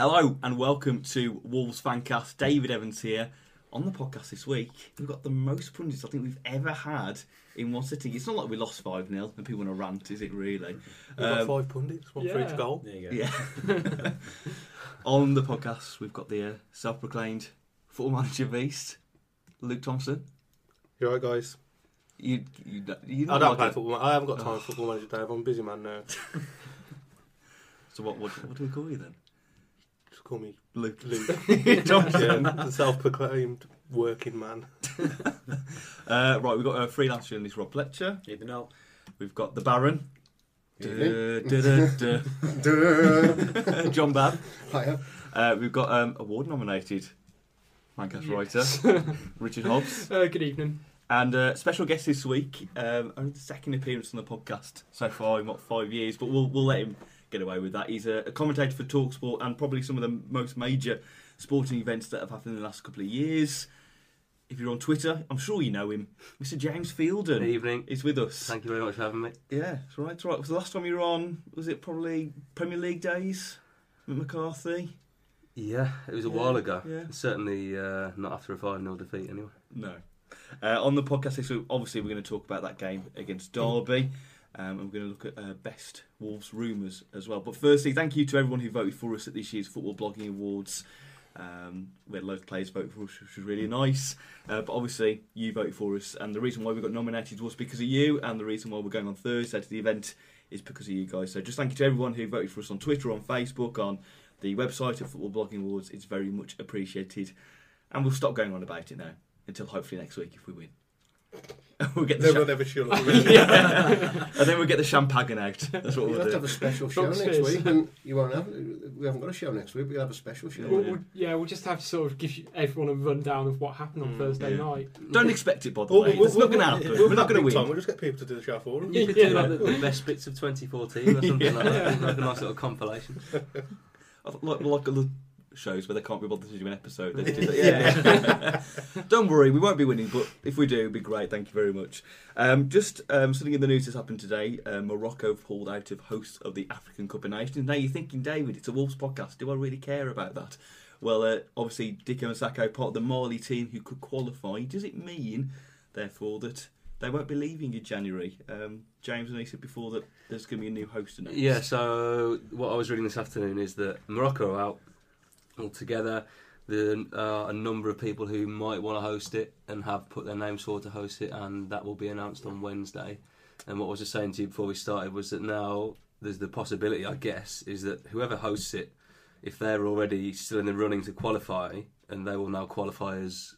Hello and welcome to Wolves Fancast. David Evans here. On the podcast this week, we've got the most pundits I think we've ever had in one sitting. It's not like we lost 5 0 and people want to rant, is it really? We've got Um, five pundits, one for each goal. Yeah. On the podcast, we've got the uh, self proclaimed football manager beast, Luke Thompson. You alright, guys? You, you, you I not don't like play it. football. I haven't got time for football manager, Dave. I'm a busy man now. So, what, what, what do we call you then? Just call me Luke. Luke. Thompson. yeah, the self-proclaimed working man. Uh, right, we've got a freelance journalist, Rob Fletcher. Even though We've got the Baron. Duh, duh, duh, duh. Jon Babb. Hiya. Uh, we've got um, award nominated Fancast writer Richard Hobbs. Uh, good evening. And uh, special guest this week, um, only the second appearance on the podcast so far in what five years, but we'll we'll let him get away with that. He's a, a commentator for Talksport and probably some of the most major sporting events that have happened in the last couple of years. If you're on Twitter, I'm sure you know him, Mr. James Fielden. Good evening. is with us. Thank you very much for having me. Yeah, it's right. It's right. Was the last time you were on? Was it probably Premier League days? McCarthy? Yeah, it was a Yeah, while ago. yeah. Certainly uh, not after a 5 0 defeat, anyway. No. Uh, on the podcast this week, obviously, we're going to talk about that game against Derby. Um, and we're going to look at uh, best Wolves rumours as well. But firstly, thank you to everyone who voted for us at this year's Football Blogging Awards. Um, we had loads of players vote for us, which was really nice. Uh, but obviously, you voted for us, and the reason why we got nominated was because of you, and the reason why we're going on Thursday to the event is because of you guys. So just thank you to everyone who voted for us on Twitter, on Facebook, on the website of Football Blogging Awards. It's very much appreciated, and we'll stop going on about it now until hopefully next week if we win. we'll get the No cha- one ever should. and then we'll get the champagne out. That's what We'll we'll have to have a special show Front next stairs. week. And you won't have. We haven't got a show next week. We'll have a special show. We'll, we'll, yeah, we'll just have to sort of give you, everyone a rundown of what happened on Mm, Thursday yeah. night. Don't expect it, by the We'll- way. we'll- It's not going to we'll- happen. we'll We're not going to win. We'll just get people to do the show for us. You could Yeah. do like the, the best bits of 2014 or something like that. Like a nice little compilation. I Like, like the shows where they can't be bothered to do an episode. They just do that. yeah. Don't worry, we won't be winning, but if we do, it'd be great. Thank you very much. Um, just um, something in the news has happened today. Uh, Morocco pulled out of host of the African Cup of Nations. Now you're thinking, David, it's a Wolves podcast. Do I really care about that? Well, uh, obviously, Dicko and Sako part of the Mali team who could qualify. Does it mean, therefore, that they won't be leaving in January? Um, James and I said before that there's going to be a new host announced. Yeah, so what I was reading this afternoon is that Morocco are out altogether. There are a number of people who might want to host it and have put their names forward to host it, and that will be announced on Wednesday. And what I was just saying to you before we started was that now there's the possibility, I guess, is that whoever hosts it, if they're already still in the running to qualify, and they will now qualify as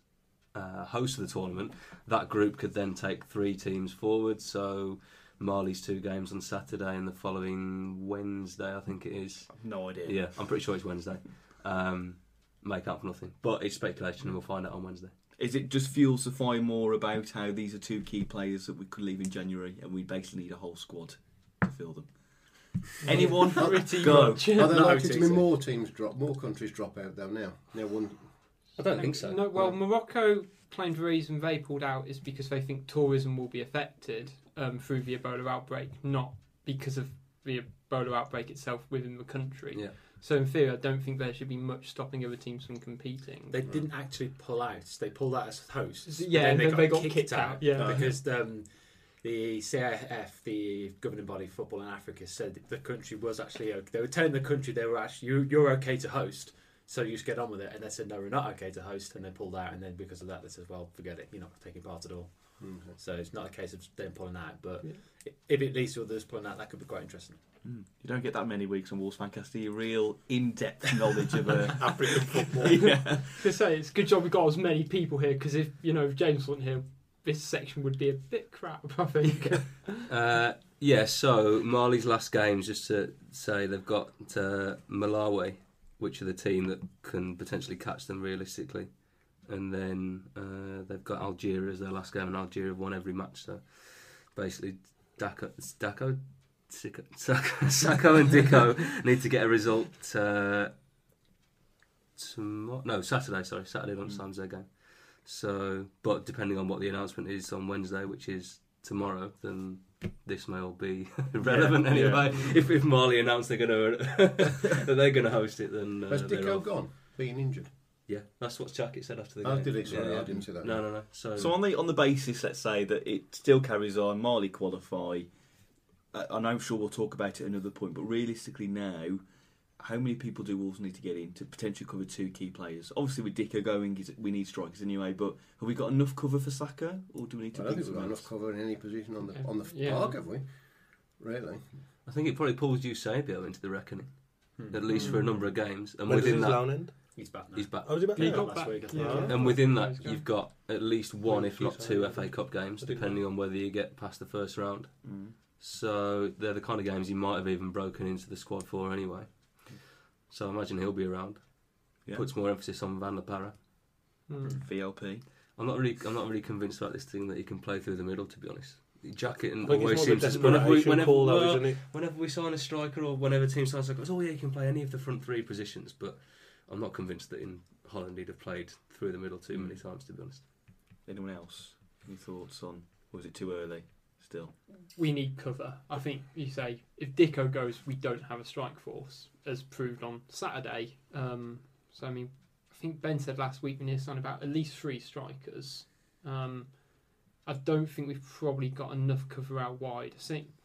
uh, host of the tournament, that group could then take three teams forward. So Mali's two games on Saturday and the following Wednesday, I think it is. I've no idea. Yeah, I'm pretty sure it's Wednesday. Um, make up for nothing, but it's speculation, and we'll find out on Wednesday. Is it just fuels the fire more about how these are two key players that we could leave in January and we basically need a whole squad to fill them? Anyone? Pretty Go. much. Are there No, likely to be more teams drop, more countries drop out though now? Now one. I don't think so. No, well, Morocco claimed the reason they pulled out is because they think tourism will be affected um, through the Ebola outbreak, not because of the Ebola outbreak itself within the country. Yeah. So in theory, I don't think there should be much stopping other teams from competing. They didn't actually pull out. They pulled out as hosts. Yeah, and then they got kicked out, yeah. because um, the CAF, the governing body for football in Africa, said the country was actually okay. They were telling the country they were actually you, you're okay to host, so you just get on with it. And they said no, we're not okay to host, and they pulled out. And then because of that, they said, well, forget it. You're not taking part at all. So it's not a case of them pulling out, but Yeah. if it leads to others pulling out, that could be quite interesting. Mm. You don't get that many weeks on Wolves Fancast. do you? real in-depth knowledge of uh, African football. yeah. to say it's a good job we got as many people here because if you know if James wasn't here, this section would be a bit crap. I think. Uh, yeah, so Mali's last games, just to say, they've got uh, Malawi, which are the team that can potentially catch them realistically. And then uh, they've got Algeria as their last game, and Algeria have won every match. So basically, Dako, it's Dako, Siko, Sako, Sako and Dico need to get a result uh, tomorrow. No, Saturday, sorry. Saturday lunchtime's their game. So, but depending on what the announcement is on Wednesday, which is tomorrow, then this may all be irrelevant Yeah, anyway. If if Mali announce they're gonna that they're gonna host it, then uh, Has they're off. gone? Being injured? Yeah, that's what Jackett said after the Oh, game. did he? Sorry, Yeah, I didn't see that. No, no, no. So, So on the on the basis, let's say that it still carries on, Mali qualify. Uh, and I'm sure we'll talk about it at another point. But realistically, now, how many people do Wolves need to get in to potentially cover two key players? Obviously, with Dicko going, is- we need strikers anyway. But have we got enough cover for Sako, or do we need to? I don't think we've got someone enough cover in any position on the on the Yeah. park, have we? Really? I think it probably pulls Eusebio into the reckoning, Hmm. at least for a number of games. And When does within his that, end? He's back now. he's back. Oh, is he back He now? got last back, week, I yeah. And within that, you've got at least one, if not two, FA Cup games, depending on whether you get past the first round. Mm. So they're the kind of games he might have even broken into the squad for anyway. So I imagine he'll be around. Yeah. Puts more emphasis on Van La Parra. Mm. VLP. I'm not really, I'm not really convinced about this thing that he can play through the middle. To be honest, Jackett and always it's more of a seems to whenever we, desperation whenever, call, though, well, whenever we sign a striker or whenever team signs like, oh yeah, he can play any of the front three positions. But I'm not convinced that in Holland he'd have played through the middle too many times. To be honest. Anyone else? Any thoughts on? Or was it too early? Still. we need cover. I think you say if Dicko goes, we don't have a strike force, as proved on Saturday. Um, so I mean, I think Ben said last week we need to sign about at least three strikers. Um, I don't think we've probably got enough cover out wide. I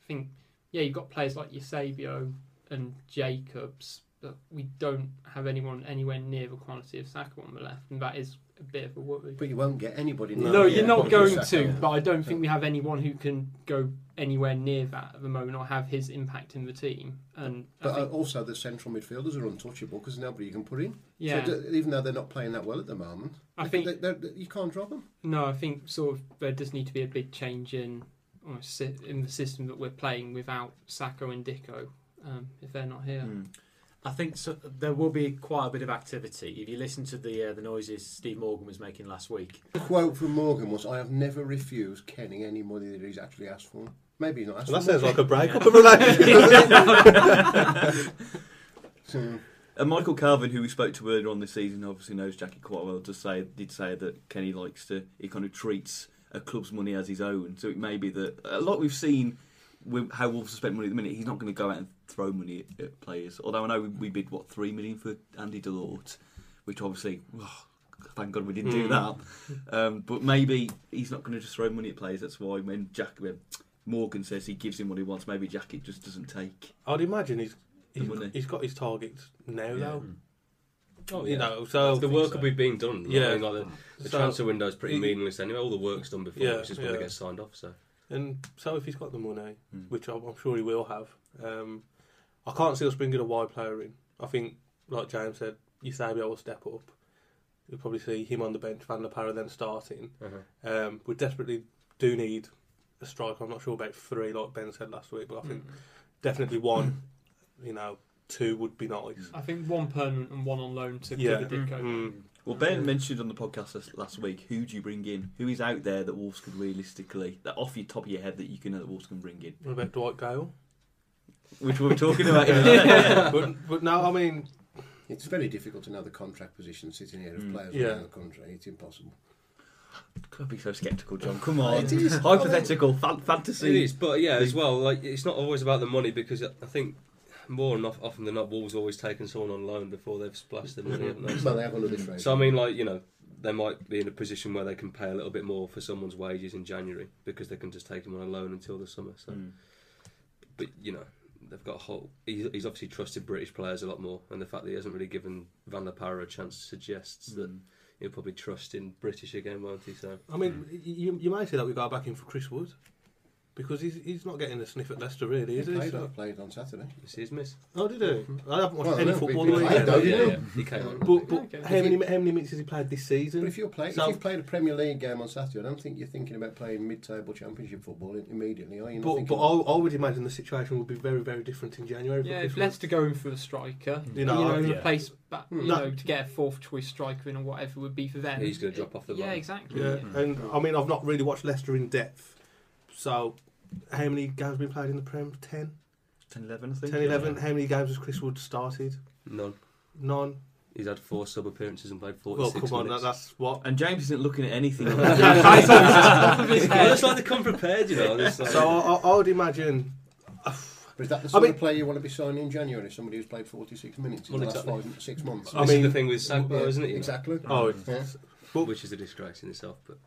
think, yeah, you've got players like Eusebio and Jacobs, but we don't have anyone anywhere near the quality of Sako on the left, and that is a bit of a worry. But you won't get anybody. near No, the you're not going of Sako. to, but I don't think we have anyone who can go anywhere near that at the moment or have his impact in the team. And But uh, think, also the central midfielders are untouchable because nobody you can put in. yeah, So even though they're not playing that well at the moment, I they- think- they- they're- you can't drop them. no, I think sort of there does need to be a big change in in the system that we're playing without Sako and Dicko um, if they're not here. Mm. I think so, there will be quite a bit of activity. If you listen to the uh, the noises Steve Morgan was making last week, The quote from Morgan was, "I have never refused Kenny any money that he's actually asked for. Maybe he's not asked Well, that sounds like a breakup of relationship. So, And Michael Calvin, who we spoke to earlier on this season, obviously knows Jackie quite well. Does say did say that Kenny likes to he kind of treats a club's money as his own. So it may be that a lot we've seen with how Wolves spend money at the minute. He's not going to go out and throw money at, at players. Although I know we, we bid what three million for Andy Delort, which obviously. oh, Thank God we didn't do that. Um, but maybe he's not going to just throw money at players. That's why when Jack when Morgan says he gives him what he wants, maybe Jackie just doesn't take. I'd imagine he's he's, money. he's got his targets now though. Oh, You know, so the work will be being done. Yeah. Yeah, like the, the So- transfer window is pretty He- meaningless anyway. All the work's done before, Yeah, which is when yeah. they get signed off. So And so if he's got the money, Mm. which I'm, I'm sure he will have, um, I can't see us bringing a wide player in. I think, like James said, Eusebio will step up. You'll probably see him on the bench, Van La Parra then starting. Um, we desperately do need a striker. I'm not sure about three, like Ben said last week, but I think definitely one. You know, two would be nice. I think one permanent and one on loan to Yeah. cover Dicko. Mm. Well, Ben mentioned on the podcast last- last week, who do you bring in? Who is out there that Wolves could realistically, that off your top of your head, that you can know that Wolves can bring in? What about Dwight Gayle? Which we're talking about. yeah. but, but no, I mean, It's very difficult to know the contract position sitting here of Mm. players Yeah. around the country. It's impossible. Could be so sceptical, Jon. Come on, It is. hypothetical fan- fantasy. It is, but yeah, as well, like it's not always about the money because I think more and of- often than not, Wolves always taken someone on loan before they've splashed the money, haven't they? Well, they have under the trade. So I mean, like you know, they might be in a position where they can pay a little bit more for someone's wages in January because they can just take them on a loan until the summer. So, Mm. but you know, they've got a whole. He's, he's obviously trusted British players a lot more, and the fact that he hasn't really given Van La Parra a chance suggests that Mm. he'll probably trust in British again, won't he? So I mean, you, you might say that we got back in for Chris Wood because he's he's not getting a sniff at Leicester, really, he is he? played, So- on, played on Saturday. you see his miss. oh, did he? I haven't watched Well, any football we- all we week. though, yeah, yeah, he came on. But, but Okay. how many how many minutes has he played this season? But if you're playing, So- if you've played a Premier League game on Saturday, I don't think you're thinking about playing mid-table Championship football immediately, are you? But, but I, I would imagine the situation would be very, very different in January. for Yeah, Chris if Wood. Leicester going for a striker, You you know, know, yeah. replace, ba- you Hmm. know, to get a fourth choice striker in or whatever would be for them. He's gonna drop off the Yeah, line. exactly. Yeah, yeah. and I mean, I've not really watched Leicester in depth. So, how many games have been played in the Prem? 10? 10, 11, I think. 10, 11? How many games has Chris Wood started? None. None. He's had four sub appearances and played Well, 46 come on, that, minutes. that's what. And James isn't looking at anything. well, it's like they come prepared, you know. It's like- So, I, I, I would imagine. but is that the sort mean- of player you want to be signing in January? Somebody who's played 46 minutes in Well, the last exactly. five, six months. I this mean- is the thing with Sagbo, Yeah, isn't it? you know? Exactly. Oh, it's, Yeah. Which is a disgrace in itself, but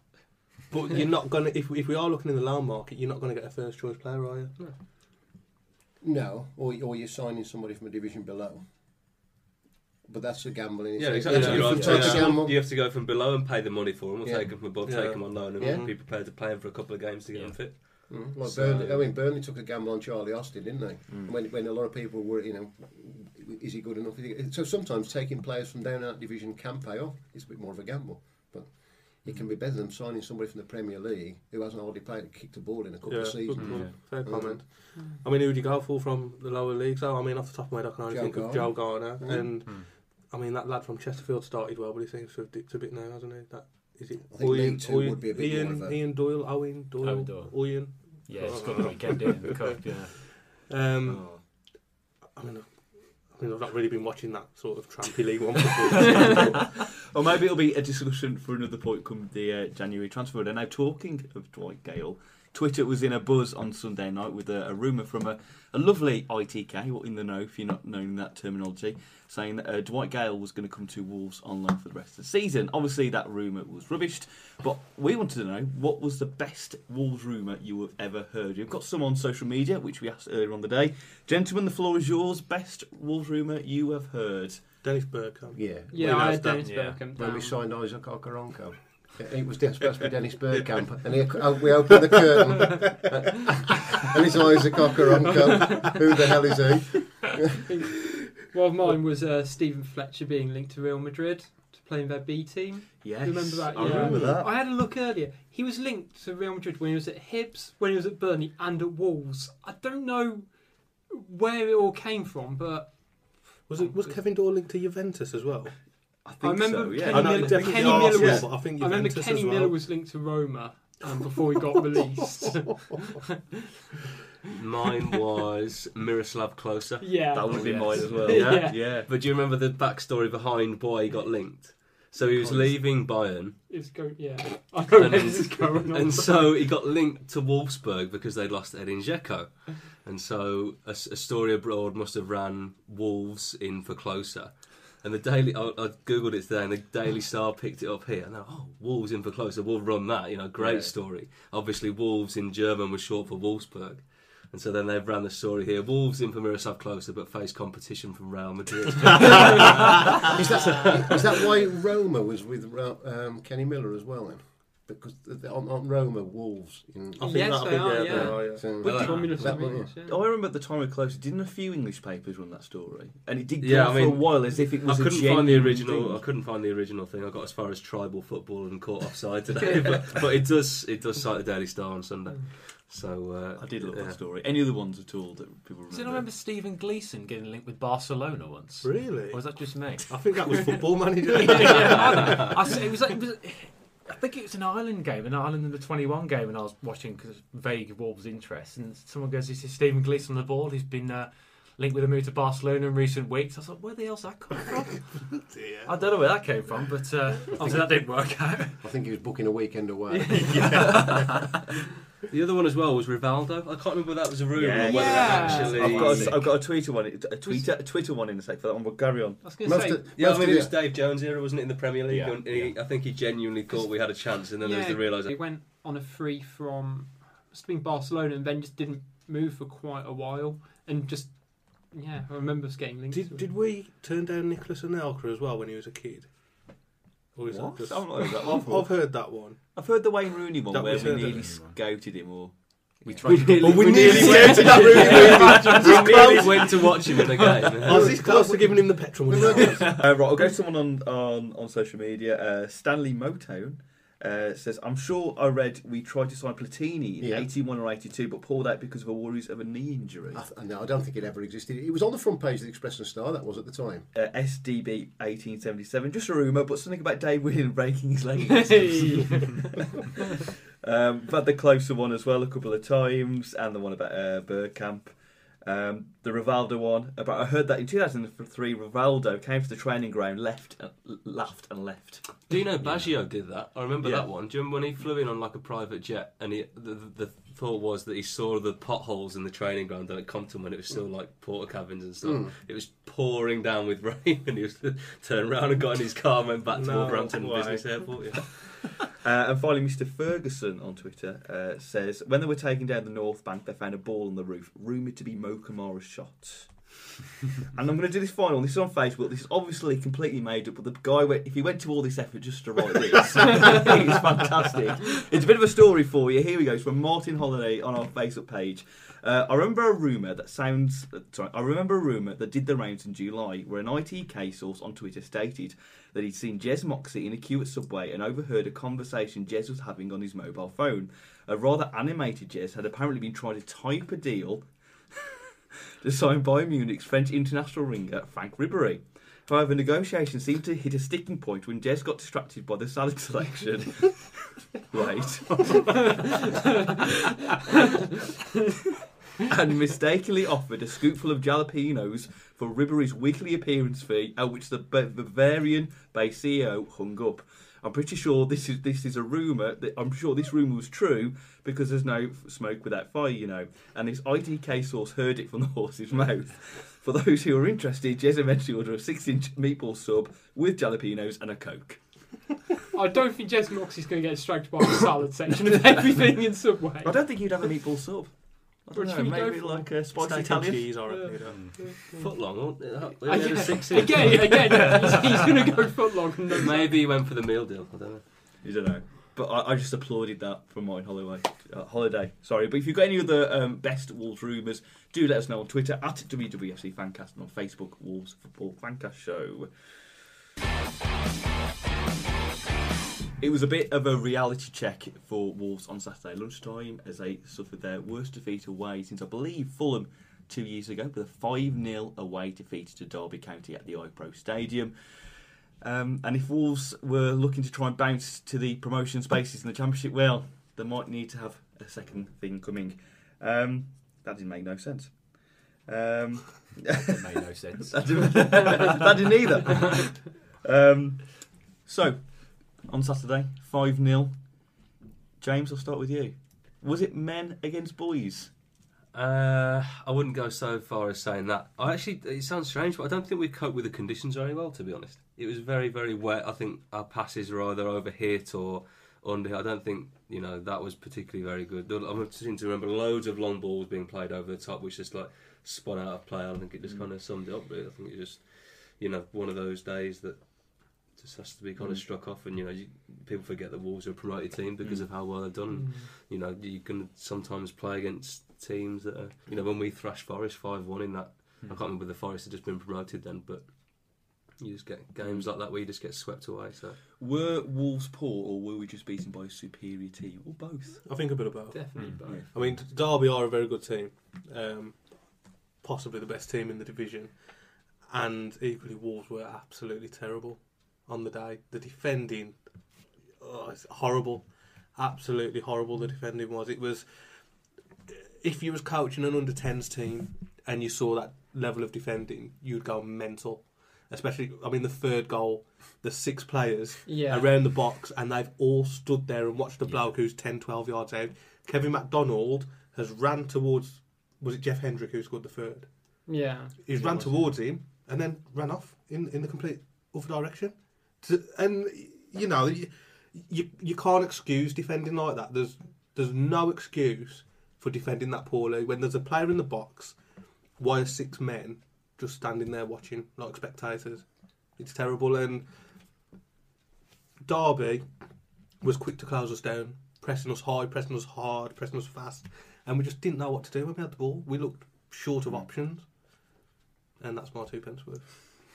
but you're not gonna. If, if we are looking in the loan market, you're not gonna get a first choice player, are you? No, or, or you're signing somebody from a division below. But that's a gamble in yeah, exactly. It's a You, different have type to, gamble. you have to go from below and pay the money for them, or Yeah. take them from above, Yeah. take them on loan, and Yeah. be prepared to play them for a couple of games to get them fit. Mm, Like So- Burnley, I mean, Burnley took a gamble on Charlie Austin, didn't they? Mm. When, when a lot of people were, you know, is he good enough? So sometimes taking players from down in that division can pay off. It's a bit more of a gamble, but it can be better than signing somebody from the Premier League who hasn't already played and kicked a ball in a couple Yeah, of seasons. point. Yeah. fair Mm. comment. I mean, who would you go for from the lower leagues? Oh, I mean, off the top of my head, I can only Joe think of Joe Garner, Mm. and I mean that lad from Chesterfield started well, but he seems to have dipped a bit now, hasn't he? That is it. I think League Two would be a bit Ian, more of a- Ian Doyle, Eoin Doyle, Eoin Doyle. Ian. Yeah, it's got the weekend in the cup. Yeah. Um, Oh. I mean, Mean, I've not really been watching that sort of trampy League One or maybe it'll be a discussion for another point come the uh, January transfer. And now, talking of Dwight Gayle, Twitter was in a buzz on Sunday night with a, a rumour from a, a lovely ITK, or in the know if you're not knowing that terminology, saying that uh, Dwight Gayle was going to come to Wolves on loan for the rest of the season. Obviously, that rumour was rubbished, but we wanted to know what was the best Wolves rumour you have ever heard. You've got some on social media, which we asked earlier on the day. Gentlemen, the floor is yours. Best Wolves rumour you have heard. Dennis Bergkamp. Yeah. Yeah, Well, I that's had Dennis done, yeah. Bergkamp When we down. signed Isaac Okoronkwo. It was supposed to be Dennis Bergkamp, and he, we opened the curtain, and it's Isaac Okoronkwo. Who the hell is he? Well, mine was uh, Steven Fletcher being linked to Real Madrid to play in their B team. Yes, Remember that? I Yeah. remember that. I had a look earlier. He was linked to Real Madrid when he was at Hibs, when he was at Burnley, and at Wolves. I don't know where it all came from, but Was it was Kevin Doyle linked to Juventus as well? I think I remember so, yeah. Kenny I know Miller- Kenny Arsenal, Miller was- but I think I remember Juventus Kenny as well. Miller was linked to Roma um, before he got released. Mine was Miroslav Klose. yeah. That would have been yes. mine as well. Yeah. Yeah, yeah. But do you remember the backstory behind why he got linked? So he was leaving Bayern, It's go- yeah. I know where And- this is going on. and so he got linked to Wolfsburg because they'd lost Edin Dzeko. And so a story abroad must have ran Wolves in for Klose. And the Daily, I, I googled it today, and the Daily Star picked it up here. And they're, oh, Wolves in for Klose, we'll run that. You know, great Yeah. story. Obviously, Wolves in German was short for Wolfsburg. And so then they've ran the story here. Wolves in for Miroslav Klose, but face competition from Real Madrid. Is that, is that why Roma was with um, Kenny Miller as well then? Because the- the- on, on Roma, Wolves. In, I think Yes, that, I they think, are, yeah, yeah. they are, yeah. so- With Well, Romulus that and yeah. Oh, I remember at the time of Klose, didn't a few English papers run that story? And it did go Yeah, I on for a while as if it was a couldn't find the original. thing. I couldn't find the original thing. I got as far as tribal football and caught offside today, but, but it does it does cite the Daily Star on Sunday. So uh, I did love yeah. that story. Any other ones at all that people remember? Does anyone remember Stephen Gleeson getting linked with Barcelona once? Really? Or was that just me? I think that was football manager. yeah, I, I, it was, it was I think it was an Ireland game, an Ireland in the 21 game, and I was watching because vague Wolves' interest, and someone goes, "This is Stephen Gleeson on the ball. He's been uh, linked with a move to Barcelona in recent weeks." I was like, "Where the hell's that come from?" I don't know where that came from, but uh, obviously that didn't work out. I think he was booking a weekend away. The other one as well was Rivaldo. I can't remember whether that was a rumour Yeah. or whether Yeah. that actually. I've got a, I've got a Twitter one, a Twitter, a Twitter one in a sec for that one. But carry on. I was going Most to say, of- yeah, I most mean of it was the- Dave Jones era, wasn't it, in the Premier League? Yeah, and he, I think he genuinely thought we had a chance, and then there was the they realisation. went on a free from must have been Barcelona, and then just didn't move for quite a while, and just yeah, I remember us getting linked. to Did, him. did we turn down Nicolas Anelka as well when he was a kid? Or is What? that just... I've heard that one I've. I've heard that one. I've heard the Wayne Rooney one That where was we heard nearly it. scouted him, or we We tried. nearly, we we nearly nearly went to that that we nearly went to watch him in the game. I was this close to giving him the petrol uh, right, I'll go to someone on, on, on social media. Uh, Stanley Motown uh, says, I'm sure I read we tried to sign Platini in Yeah. 81 or 82, but pulled out because of a worries of a knee injury. I, th- no, I don't think it ever existed. It was on the front page of the Express and Star. That was at the time. Uh, SDB 1877, just a rumour, but something about Dave Whelan breaking his leg. Um, but the Klose one as well, a couple of times, and the one about uh, Bergkamp. Um, the Rivaldo one. About I heard that in 2003, Rivaldo came to the training ground, left, uh, laughed, and left. Do you know Baggio did that? I remember Yeah. that one. Do you remember when he flew in on like a private jet and he, the, the, the thought was that he saw the potholes in the training ground down at Compton when it was still like porter cabins and stuff. It was pouring down with rain and he was turned around and got in his car and went back to No Wolverhampton. Business Airport. Yeah. Uh, and finally, Mr. Ferguson on Twitter uh, says when they were taking down the North Bank, they found a ball on the roof, rumoured to be Mo Kamara's shot. and I'm going to do this final. This is on Facebook. This is obviously completely made up, but the guy, went, if he went to all this effort just to write this, it's fantastic. It's a bit of a story for you. Here we go. It's from Martin Holiday on our Facebook page. Uh, I remember a rumour that sounds. uh, Sorry, I remember a rumour that did the rounds in July, where an ITK source on Twitter stated that he'd seen Jez Moxey in a queue at Subway and overheard a conversation Jez was having on his mobile phone. A rather animated Jez had apparently been trying to type a deal to sign Bayern Munich's French international ringer Franck Ribery. However, negotiations seemed to hit a sticking point when Jez got distracted by the salad selection. right. and mistakenly offered a scoopful of jalapenos for Ribery's weekly appearance fee, at which the Bavarian-based CEO hung up. I'm pretty sure this is this is a rumor. That I'm sure this rumor was true because there's no smoke without fire, you know. And this ITK source heard it from the horse's mouth. For those who are interested, Jez eventually ordered a six-inch meatball sub with jalapenos and a coke. I don't think Jez Moxey's going to get distracted by the salad section of everything in Subway. I don't think he'd have a meatball sub. I don't know, should we go maybe for? like a spicy Steak and Italian. cheese, I reckon. you. Footlong. Wasn't it? They had a yeah, six again, again, he's, he's going to go footlong. and no- Maybe he went for the meal deal. I don't know. You don't know. But I, I just applauded that from mine holiday. Uh, holiday, sorry. But if you've got any other um, best Wolves rumours, do let us know on Twitter at WWFC Fancast and on Facebook Wolves Football Fancast Show. It was a bit of a reality check for Wolves on Saturday lunchtime as they suffered their worst defeat away since I believe Fulham two years ago with a 5 0 away defeat to Derby County at the iPro Stadium. Um, and if Wolves were looking to try and bounce to the promotion spaces in the Championship, well, they might need to have a second thing coming. Um, that didn't make no sense. Um, It made no sense. that, didn't, that didn't either. Um, so, on Saturday, 5 0. James, I'll start with you. Was it men against boys? Uh, I wouldn't go so far as saying that. I actually, it sounds strange, but I don't think we coped with the conditions very well. To be honest, it was very, very wet. I think our passes were either overhit or under. I don't think you know that was particularly very good. I seem to remember loads of long balls being played over the top, which just like spun out of play. I think it just kind of summed it up. Really, I think it just you know one of those days that just has to be kind of mm. struck off, and you know you, people forget that Wolves are a promoted team because mm. of how well they've done. Mm. You know you can sometimes play against teams that are you know when we thrashed Forest five one in that. I can't remember the Forest had just been promoted then, but you just get games like that where you just get swept away. So Were Wolves poor or were we just beaten by a superior team? Or both? I think a bit of both. Definitely both. I mean, Derby are a very good team, um, possibly the best team in the division, and equally Wolves were absolutely terrible on the day. The defending, oh, it's horrible, absolutely horrible. The defending was. It was. If you was coaching an under 10s team and you saw that level of defending, you'd go mental. Especially, I mean, the third goal, the six players Yeah. around the box, and they've all stood there and watched the bloke who's 10, 12 yards out. Kevin McDonald has ran towards. Was it Jeff Hendrick who scored the third? Yeah. He's ran towards him and then ran off in, in the complete other direction. To, and you know, you, you you can't excuse defending like that. There's there's no excuse for defending that poorly when there's a player in the box. Why are six men just standing there watching like spectators? It's terrible. And Derby was quick to close us down, pressing us high, pressing us hard, pressing us fast, and we just didn't know what to do when we had the ball. We looked short of options, and that's my two pence worth.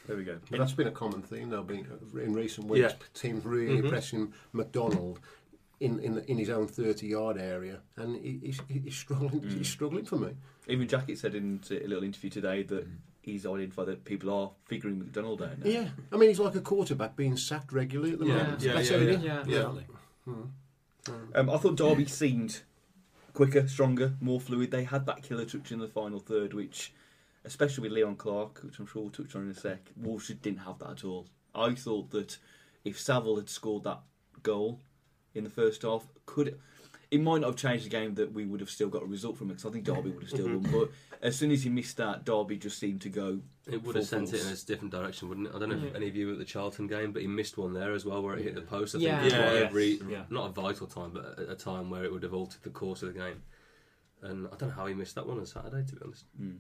There we go. But that's been a common theme, though, being, in recent weeks. Yeah. Teams really Mhm. pressing McDonald in, in in his own 30 yard area, and he, he's, he's struggling. Mm. He's struggling for me. Even Jackett said in a little interview today that he's identified that people are figuring McDonald out now. Yeah, I mean, he's like a quarterback being sacked regularly at the Yeah. moment. Yeah, That's yeah, how it yeah. is. Yeah. Definitely. Um, I thought Derby seemed quicker, stronger, more fluid. They had that killer touch in the final third, which, especially with Leon Clarke, which I'm sure we'll touch on in a sec, Wolves just didn't have that at all. I thought that if Saville had scored that goal in the first half, could it, it might not have changed the game that we would have still got a result from it because I think Derby would have still won. But as soon as he missed that, Derby just seemed to go. It would have sent it in a different direction, wouldn't it? I don't know if any of you were at the Charlton game, but he missed one there as well where it hit the post. I Yeah. think it Yeah. Yes. every, Yeah. not a vital time, but a, a time where it would have altered the course of the game. And I don't know how he missed that one on Saturday, to be honest. Mm.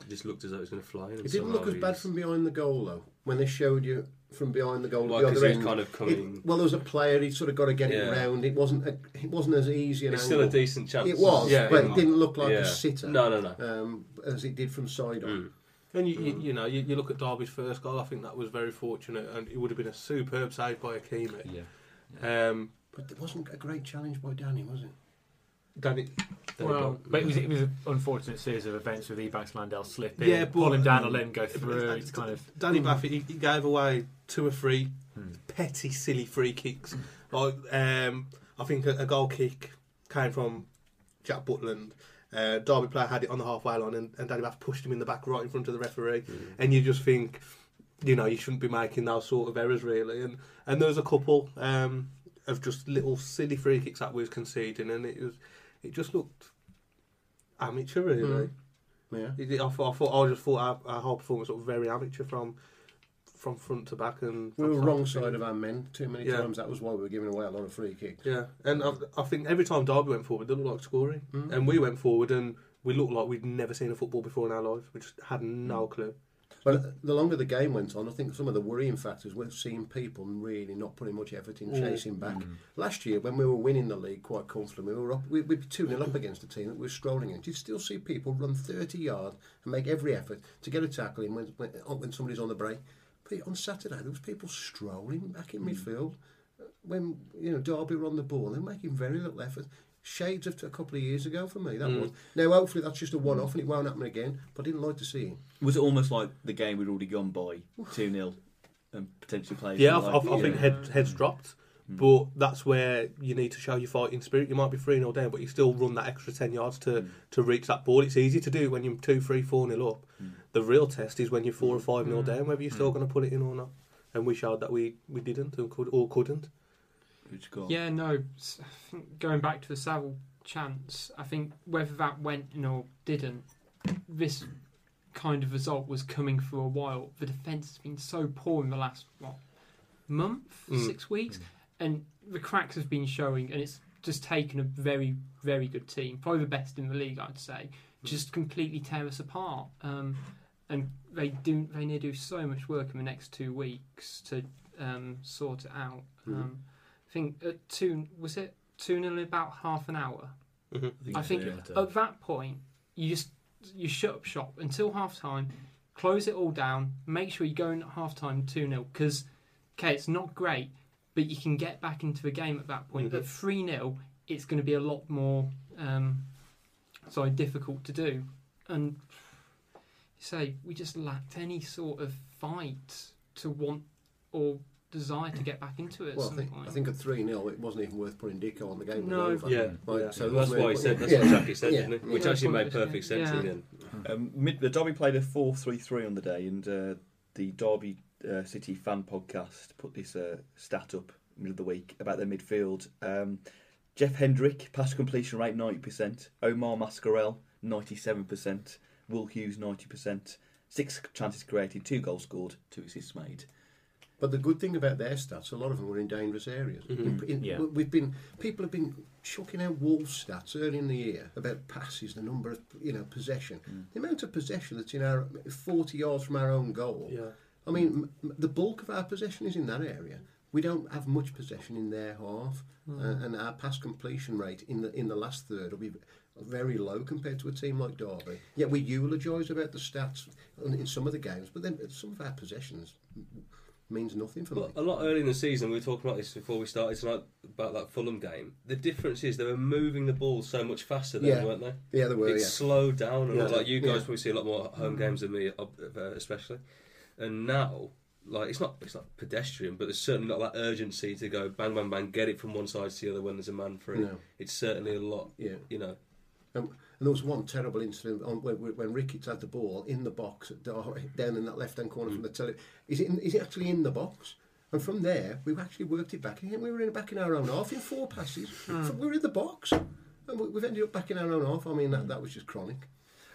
It just looked as though it was going to fly in. It didn't look as bad from behind the goal, though, when they showed you from behind the goal Well, at the 'cause other end. kind of coming- It- well, there was a player, he sort of got to get it Yeah. round. It wasn't a, it wasn't as easy an It's still a decent chance. It was, Yeah, but it- it didn't look like yeah. a sitter. No, no, no. Um, as it did from side on. Mm. And you, you, you know, you, you look at Derby's first goal. I think that was very fortunate, and it would have been a superb save by Ikeme. Yeah. Um, But it wasn't a great challenge by Danny, was it? Danny, There Well, but it was, it was an unfortunate series of events with Ebanks Landell slipping, Yeah, but- pull him down and let him go through. It's kind of Danny Baffett, he, he gave away two or three Hmm. petty, silly free kicks. Like, um, I think a, a goal kick came from Jack Butland. Uh, Derby player had it on the halfway line, and, and Danny Batth pushed him in the back right in front of the referee. And you just think, you know, you shouldn't be making those sort of errors, really. And and there was a couple um, of just little silly free kicks that we was conceding, and it was it just looked amateur, really. Yeah. I thought, I thought I just thought our, our whole performance looked very amateur from from front to back, and We were wrong side of our men too many Yeah. times. That was why we were giving away a lot of free kicks. Yeah, and I, I think every time Derby went forward, they looked like scoring, Mm. and we went forward and we looked like we'd never seen a football before in our lives. We just had no clue. But the longer the game went on, I think some of the worrying factors were seeing people really not putting much effort in Mm. chasing back. Last year, when we were winning the league quite comfortably, we were up, we, we'd be 2 0 up against a team that we were strolling against. You'd still see people run 30 yards and make every effort to get a tackle in when, when, when somebody's on the break. But on Saturday, there was people strolling back in midfield. When you know Derby were on the ball, they were making very little effort. Shades of a couple of years ago for me. That Mm. was now. Hopefully, that's just a one-off and it won't happen again. But I didn't like to see it. Was it almost like the game we'd already gone by 2 0 and potentially played? Yeah, I, like, I, I think yeah. head, heads dropped, mm. but that's where you need to show your fighting spirit. You might be 3 0 down, but you still run that extra 10 yards to, mm. to reach that ball. It's easy to do when you're 2 3 4 0 up. Mm. The real test is when you're 4 or 5 0 down, whether you're still going to put it in or not. And we showed that we, we didn't and could, or couldn't. Which goal? Yeah, no. s- I think going back to the Saville chance, I think whether that went in or didn't, this kind of result was coming for a while. The defence has been so poor in the last what month, Mm. six weeks, and the cracks have been showing, and it's just taken a very, very good team, probably the best in the league, I'd say, just completely tear us apart. Um, and they do they need to do so much work in the next two weeks to um, sort it out. Um, I think at two was it two nil in about half an hour. I think yeah. at that point you just you shut up shop until half time, close it all down, make sure you go in at half time two 0 because okay it's not great, but you can get back into the game at that point. Mhm. At three 0 it's going to be a lot more um, sorry difficult to do, and say we just lacked any sort of fight to want or desire to get back into it at Well, I think, point. I think at 3 0, it wasn't even worth putting Dicko on the game. No. was over. Yeah, Right, yeah. so it that's why he said. That's yeah. what Jackie said, Yeah. didn't it? Which that's actually made perfect sense in yeah. the end. Um, mid, the Derby played a 4 3 3 on the day, and uh, the Derby uh, City fan podcast put this uh, stat up middle of the week about their midfield. Um, Jeff Hendrick, pass completion rate 90%, Omar Mascarell 97%, Will Hughes 90%, six chances created, two goals scored, two assists made. But the good thing about their stats, a lot of them were in dangerous areas. Mm-hmm. In- in- Yeah. We've been people have been chucking out Wolves stats early in the year about passes, the number of you know possession, mm. the amount of possession that's in our forty yards from our own goal. Yeah. I mean, m- the bulk of our possession is in that area. We don't have much possession in their half, mm. uh, and our pass completion rate in the in the last third will be very low compared to a team like Derby. Yet we eulogise about the stats in in some of the games, but then some of our possessions means nothing for me. Well, a lot early in the season, we were talking about this before we started tonight about that Fulham game. The difference is they were moving the ball so much faster then, Yeah. weren't they? Yeah, they were. it Yeah. slowed down. And Yeah. like you guys Yeah. probably see a lot more home games than me, uh, especially. And now, like it's not it's not pedestrian, but there's certainly not that urgency to go bang bang bang, get it from one side to the other when there's a man free. No. It's certainly a lot. Yeah. You know, Um, and there was one terrible incident on, when, when Ricketts had the ball in the box at down in that left hand corner from the tele. Is it, in, is it actually in the box? And from there, we actually worked it back. And we were in, back in our own half in four passes. We were in the box. And we- we've ended up back in our own half. I mean, that, that was just chronic.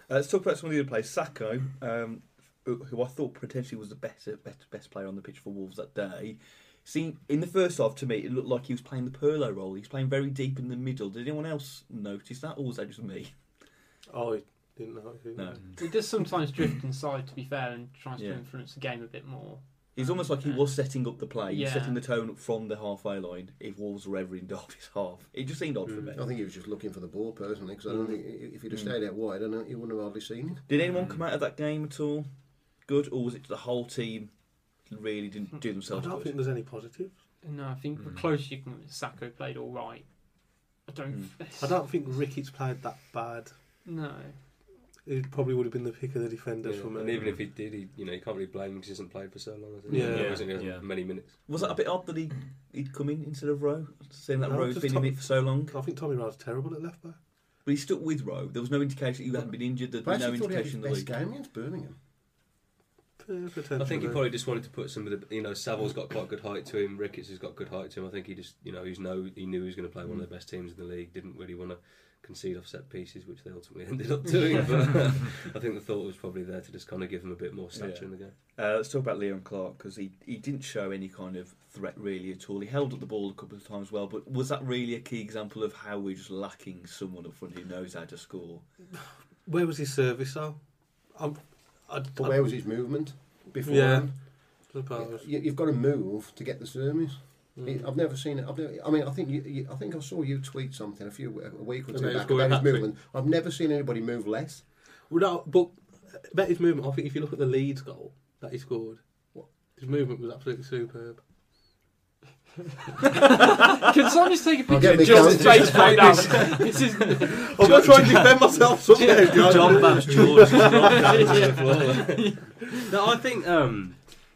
Uh, let's talk about some of the other players. Sako, um, who who I thought potentially was the best, best best player on the pitch for Wolves that day. See, in the first half, to me, it looked like he was playing the Pirlo role. He was playing very deep in the middle. Did anyone else notice that, or was that just me? Oh, I didn't know. Didn't No. I? He does sometimes drift inside, to be fair, and tries Yeah. to influence the game a bit more. It's almost like he uh, was setting up the play, he was Yeah. setting the tone from the halfway line. If Wolves were ever in Derby's half, it just seemed odd for mm. me. I think he was just looking for the ball personally because I don't mm. think if he'd have mm. stayed out wide, I don't, he wouldn't have hardly seen it. Did anyone come out of that game at all good, or was it the whole team really didn't do themselves? I don't good? think there's any positives. No, I think the closest you can, Sako played all right. I don't. I don't think Ricketts played that bad. No. It probably would have been the pick of the defenders Yeah. for me. and even if he did, he, you know, you can't really blame him because he hasn't played for so long. Has he? Yeah. He hasn't had Yeah. many minutes. Was that a bit odd that he, he'd come in instead of Rowe, saying that No, Rowe's just been Tom- in it for so long? I think Tommy Rowe's terrible at left back. But he stuck with Rowe. There was no indication that he hadn't been injured. There But I was no actually thought he had his indication in the best game against Birmingham. Eh, I think he probably just wanted to put some of the, you know, Saville's got quite good height to him. Ricketts has got good height to him. I think he just, you know, he's know he knew he was going to play one of the best teams in the league. Didn't really want to concede off set pieces, which they ultimately ended up doing. but I think the thought was probably there to just kind of give him a bit more stature Yeah. in the game. Uh, let's talk about Leon Clarke because he, he didn't show any kind of threat really at all. He held up the ball a couple of times well, but was that really a key example of how we're just lacking someone up front who knows how to score? Where was his service though? I'm, I, But where was his movement before? Yeah. You, you've got to move to get the service. Mm. I've never seen it. I've never, I mean, I think you, you, I think I saw you tweet something a few a week or two back about his movement. I've never seen anybody move less. Well, no, but about his movement, I think if you look at the Leeds goal that he scored, his movement was absolutely superb. Can someone just take a I'll picture of me Jon's face right now? This is I'm not trying to defend myself somehow, Jon. Jon Babs George dropped down to the floor. no, I think um,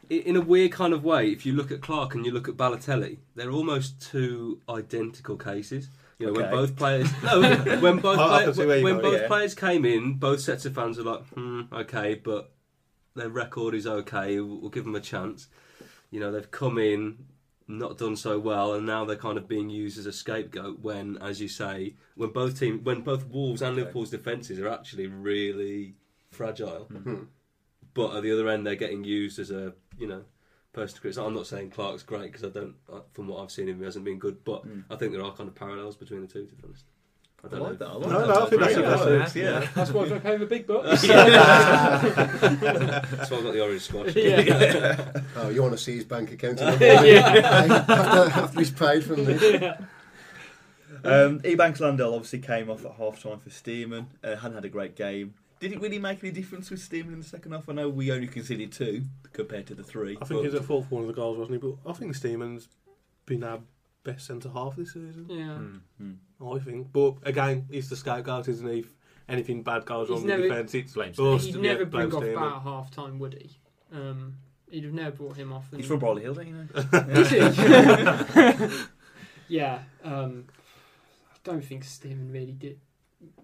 in a weird kind of way, if you look at Clarke and you look at Balotelli, they're almost two identical cases. You know, when both players, no, when both I- I play- can see where you're when going, both yeah. players came in, both sets of fans were like, hmm, okay, but their record is okay. We'll, we'll give them a chance. You know, they've come in, not done so well, and now they're kind of being used as a scapegoat. When, as you say, when both team, when both Wolves and Liverpool's defences are actually really fragile, hmm. Hmm. but at the other end they're getting used as a you know person to criticise. I'm not saying Clarke's great because I don't, uh, from what I've seen him, he hasn't been good. But hmm. I think there are kind of parallels between the two. To be honest, I I don't like know. that. I like No, that. no, I think that's Great. a That good works, yeah. That's why they pay the big bucks. That's why I've got the orange squash. yeah. Oh, you want to see his bank account? after, after he's paid from this. Um, Ebanks Landell obviously came off at half time for Stearman. Uh, hadn't had a great game. Did it really make any difference with Stearman in the second half? I know we only conceded two compared to the three. I think but- he's at fault for one of the goals, wasn't he? But I think Stearman's been our best centre half this season. yeah. Hmm. I think. But again, he's the scapegoat, isn't he? If anything bad goes He's won in never- the defence, it's Blames bust. He'd never blame bring off Stearman. about half time, would he? Um, he'd have never brought him off. He's from Brierley Hill, don't you know? Is he? yeah. Um, I don't think Stearman really did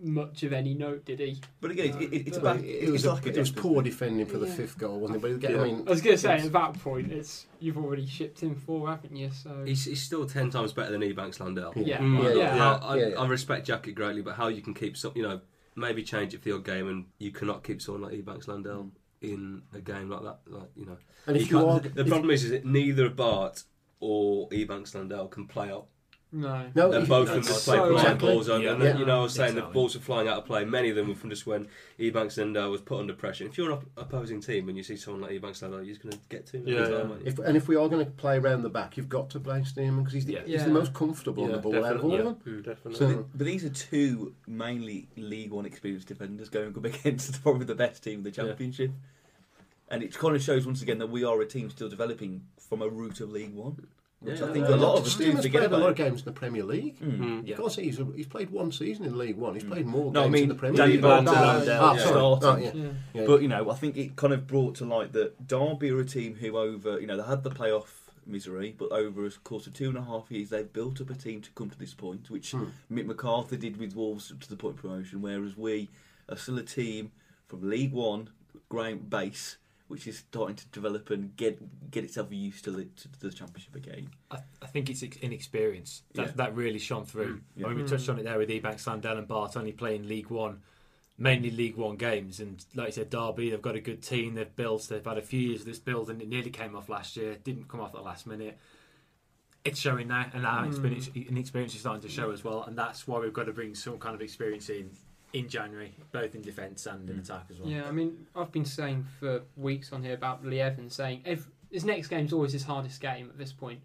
much of any note, did he? But again, No, it, it, it's but- about It was, it's a, like a it was poor defending for the Yeah. fifth goal, wasn't it? But again, Yeah. I mean, I was going to say at that point, it's you've already shipped him four, haven't you? So He's, he's still ten times better than Ebanks Landell. yeah, Mm. yeah, Yeah, How- I, yeah, yeah. I respect Jackett greatly, but how you can keep some, you know, maybe change it for your game, and you cannot keep someone like Ebanks Landell in a game like that. Like you know, and if You you are, the if- problem is, is that neither Bart or Ebanks Landell can play out. No. No, They're if- both of them that's play so blind balls over. Yeah. and then, Yeah. you know, I was saying the balls were flying out of play. Many of them were from just when Ebanks and Landell was put under pressure. If you're an op- opposing team and you see someone like Ebanks Landell, you're just going to get to him. Yeah, every yeah. time, aren't you? If, and if we are going to play around the back, you've got to play Stearman because he's, the, Yeah. he's Yeah. the most comfortable on the ball out of all definitely, of them. Mm, definitely. So- But, but these are two mainly League One experienced defenders going up against probably the best team in the Championship. And it kind of shows once again that we are a team still developing from a route of League One, which Yeah, I think a lot of us do Stearman's forget played a lot of games in the Premier League. Mm. Mm. You can't say he's, he's played one season in League One. He's played more No, I games mean, in the Premier Danny League. Barton Oh, and Landell sorry. starting. Yeah. Yeah. Yeah. But you know, I think it kind of brought to light that Derby are a team who, over you know, they had the playoff misery, but over a course of two and a half years, they've built up a team to come to this point, which Hmm. Mick McCarthy did with Wolves to the point of promotion. Whereas we are still a team from League One ground base, which is starting to develop and get get itself used to the, to the Championship again. I, I think it's ex- inexperience that Yeah. that really shone through. Mm, yeah. I mean, we touched on it there with Ebanks, Landell, and Batth only playing League One, mainly League One games. And like you said, Derby, they've got a good team. They've built. They've had a few years of this build, and it nearly came off last year. Didn't come off at the last minute. It's showing now, and our mm. experience, inexperience is starting to show as well. And that's why we've got to bring some kind of experience in in January, both in defence and in attack as well. Yeah, I mean, I've been saying for weeks on here about Lee Evans saying every, his next game's always his hardest game at this point.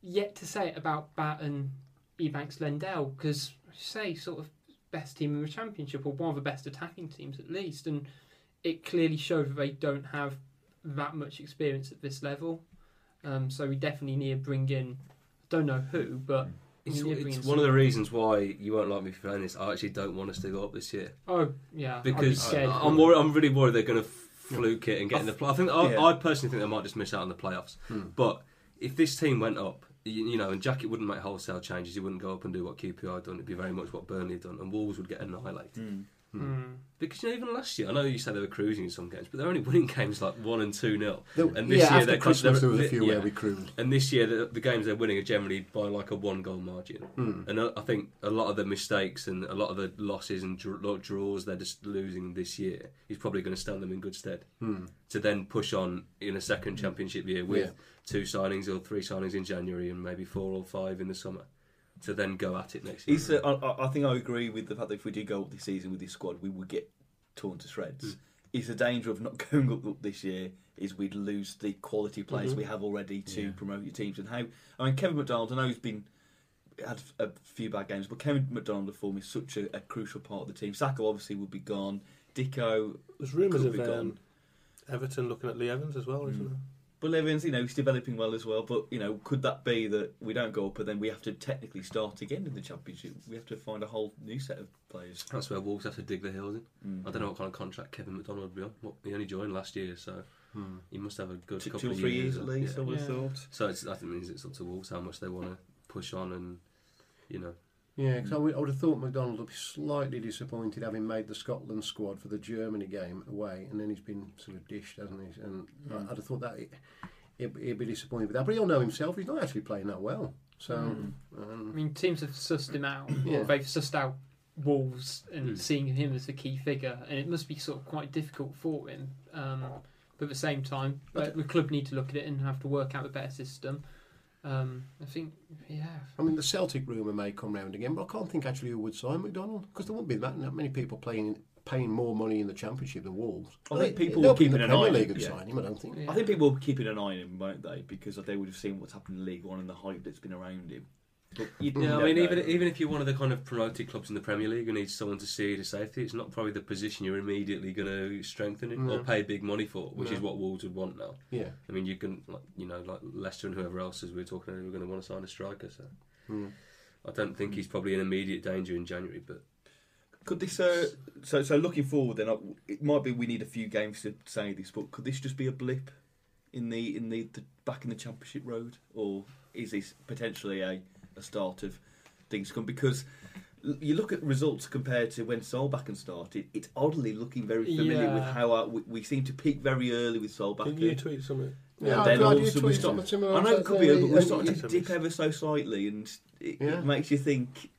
Yet to say it about Batth and Ebanks Landell, because say sort of best team in the championship or one of the best attacking teams at least, and it clearly showed that they don't have that much experience at this level. Um, so we definitely need to bring in, don't know who, but It's, we need to bring it's in one of the reasons why you won't like me for saying this. I actually don't want us to go up this year Oh yeah, I'd be because. I'm worried, I'm really worried they're going to fluke it and get in the play. I think I, Yeah. I personally think they might just miss out on the playoffs. Hmm. But if this team went up, you, you know, and Jackett wouldn't make wholesale changes, he wouldn't go up and do what QPR had done. It'd be very much what Burnley had done, and Wolves would get annihilated. Mm. Because you know, even last year, I know you said they were cruising in some games, but they're only winning games like one and two nil. And this yeah, year after they're Christmas, there they're- was a few yeah. where we cruised. And this year, the, the games they're winning are generally by like a one goal margin. Hmm. And I, I think a lot of the mistakes and a lot of the losses and dr- draws they're just losing this year is probably going to stand them in good stead Hmm. to then push on in a second championship year with Yeah. two signings or three signings in January and maybe four or five in the summer to then go at it next year. He's, uh, I, I- I think I agree with the fact that if we did go up this season with this squad, we would get torn to shreds. Is the danger of not going up, up this year is we'd lose the quality players we have already to promote your teams. And how I mean, Kevin McDonald, I know he's been had a few bad games, but Kevin McDonald for me is such a, a crucial part of the team. Sako obviously would be gone. Dicko, There's rumours of be gone. um, Everton looking at Lee Evans as well, isn't there? But Evans, you know, he's developing well as well. But you know, could that be that we don't go up and then we have to technically start again in the championship? We have to find a whole new set of players. That's where Wolves have to dig their heels in. Mm. I don't know what kind of contract Kevin McDonald would be on. What, he only joined last year, so he must have a good Two, couple two or of three years. years at least, yeah. I would have Yeah. thought. So it's, that means it's up to Wolves how much they want to push on and, you know, Yeah, because I, would, I would have thought McDonald would be slightly disappointed having made the Scotland squad for the Germany game away, and then he's been sort of dished, hasn't he? And I- I'd have thought that he'd, he'd be disappointed with that. But he'll know himself; he's not actually playing that well. So, I um, mean, teams have sussed him out. Yeah. Or they've sussed out Wolves and Hmm. seeing him as the key figure, and it must be sort of quite difficult for him. Um, but at the same time, uh, the club need to look at it and have to work out a better system. Um, I think, yeah. I mean, the Celtic rumour may come round again, but I can't think actually who would sign McDonald because there won't be that, that many people playing paying more money in the Championship than Wolves. I think people They'll will be in keep an eye on Premier it, League and yeah. sign him. I don't think. yeah. I think people will be keeping an eye on him, won't they? Because they would have seen what's happened in League One and the hype that's been around him. But you, you Yeah, I mean, know. even even if you're one of the kind of promoted clubs in the Premier League who needs someone to see to safety, it's not probably the position you're immediately going to strengthen it or pay big money for, which is what Wolves would want now. Yeah. I mean, you can, like, you know, like Leicester and whoever else as we were talking about, we're going to want to sign a striker. So Hmm. I don't think he's probably in immediate danger in January, but Could this, uh, so so looking forward, then it might be we need a few games to say this, but could this just be a blip in the in the, the back in the championship road, or is this potentially a, a start of things to come? Because you look at results compared to when Solbakken started, it's oddly looking very familiar with how our, we, we seem to peak very early with Solbakken. Didn't you tweet something? Yeah, and I'm then glad all of a sudden we start. I know it could be, but we're starting to dip ever so slightly, and it, Yeah. it makes you think: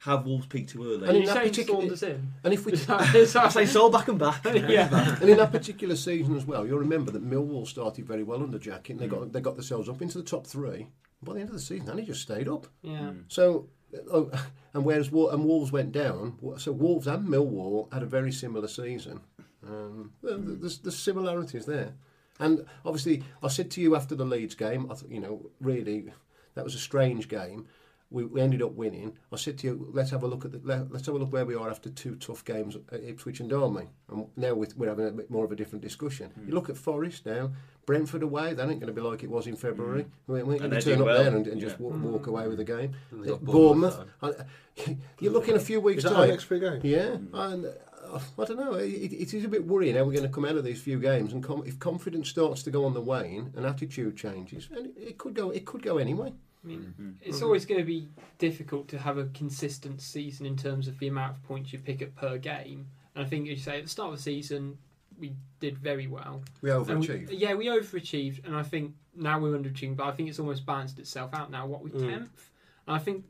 Have Wolves peaked too early? And Are in you that saying particular- Saunders in? And if we Is that- is I that- say Solbakken back. yeah. and in that particular season as well, you'll remember that Millwall started very well under Jack, and they mm. got they got themselves up into the top three. By the end of the season, and he just stayed up. Yeah. So, oh, and whereas Wol- and Wolves went down, so Wolves and Millwall had a very similar season. Um, well, there's, there's similarities there, and obviously, I said to you after the Leeds game, I thought, you know, really, that was a strange game. We, we ended up winning. I said to you, let's have a look at the, let, let's have a look where we are after two tough games at Ipswich and Derby. And now with, we're having a bit more of a different discussion. You look at Forest now, Brentford away. That ain't going to be like it was in February. Mm. We, we ain't going to turn up well. there and, and just Yeah. walk, mm. walk away with the game. And they got Bournemouth. Bournemouth I- You're looking a few weeks Is that our time. next free game? Yeah, mm. and uh, I don't know. It, it is a bit worrying how we're going to come out of these few games, and com- if confidence starts to go on the wane and attitude changes, and it, it could go. It could go anyway. I mean, it's always going to be difficult to have a consistent season in terms of the amount of points you pick up per game. And I think, as you say, at the start of the season, we did very well. We And we- overachieved. yeah, we overachieved, and I think now we're underachieving. But I think it's almost balanced itself out now. What we Mm. tenth, and I think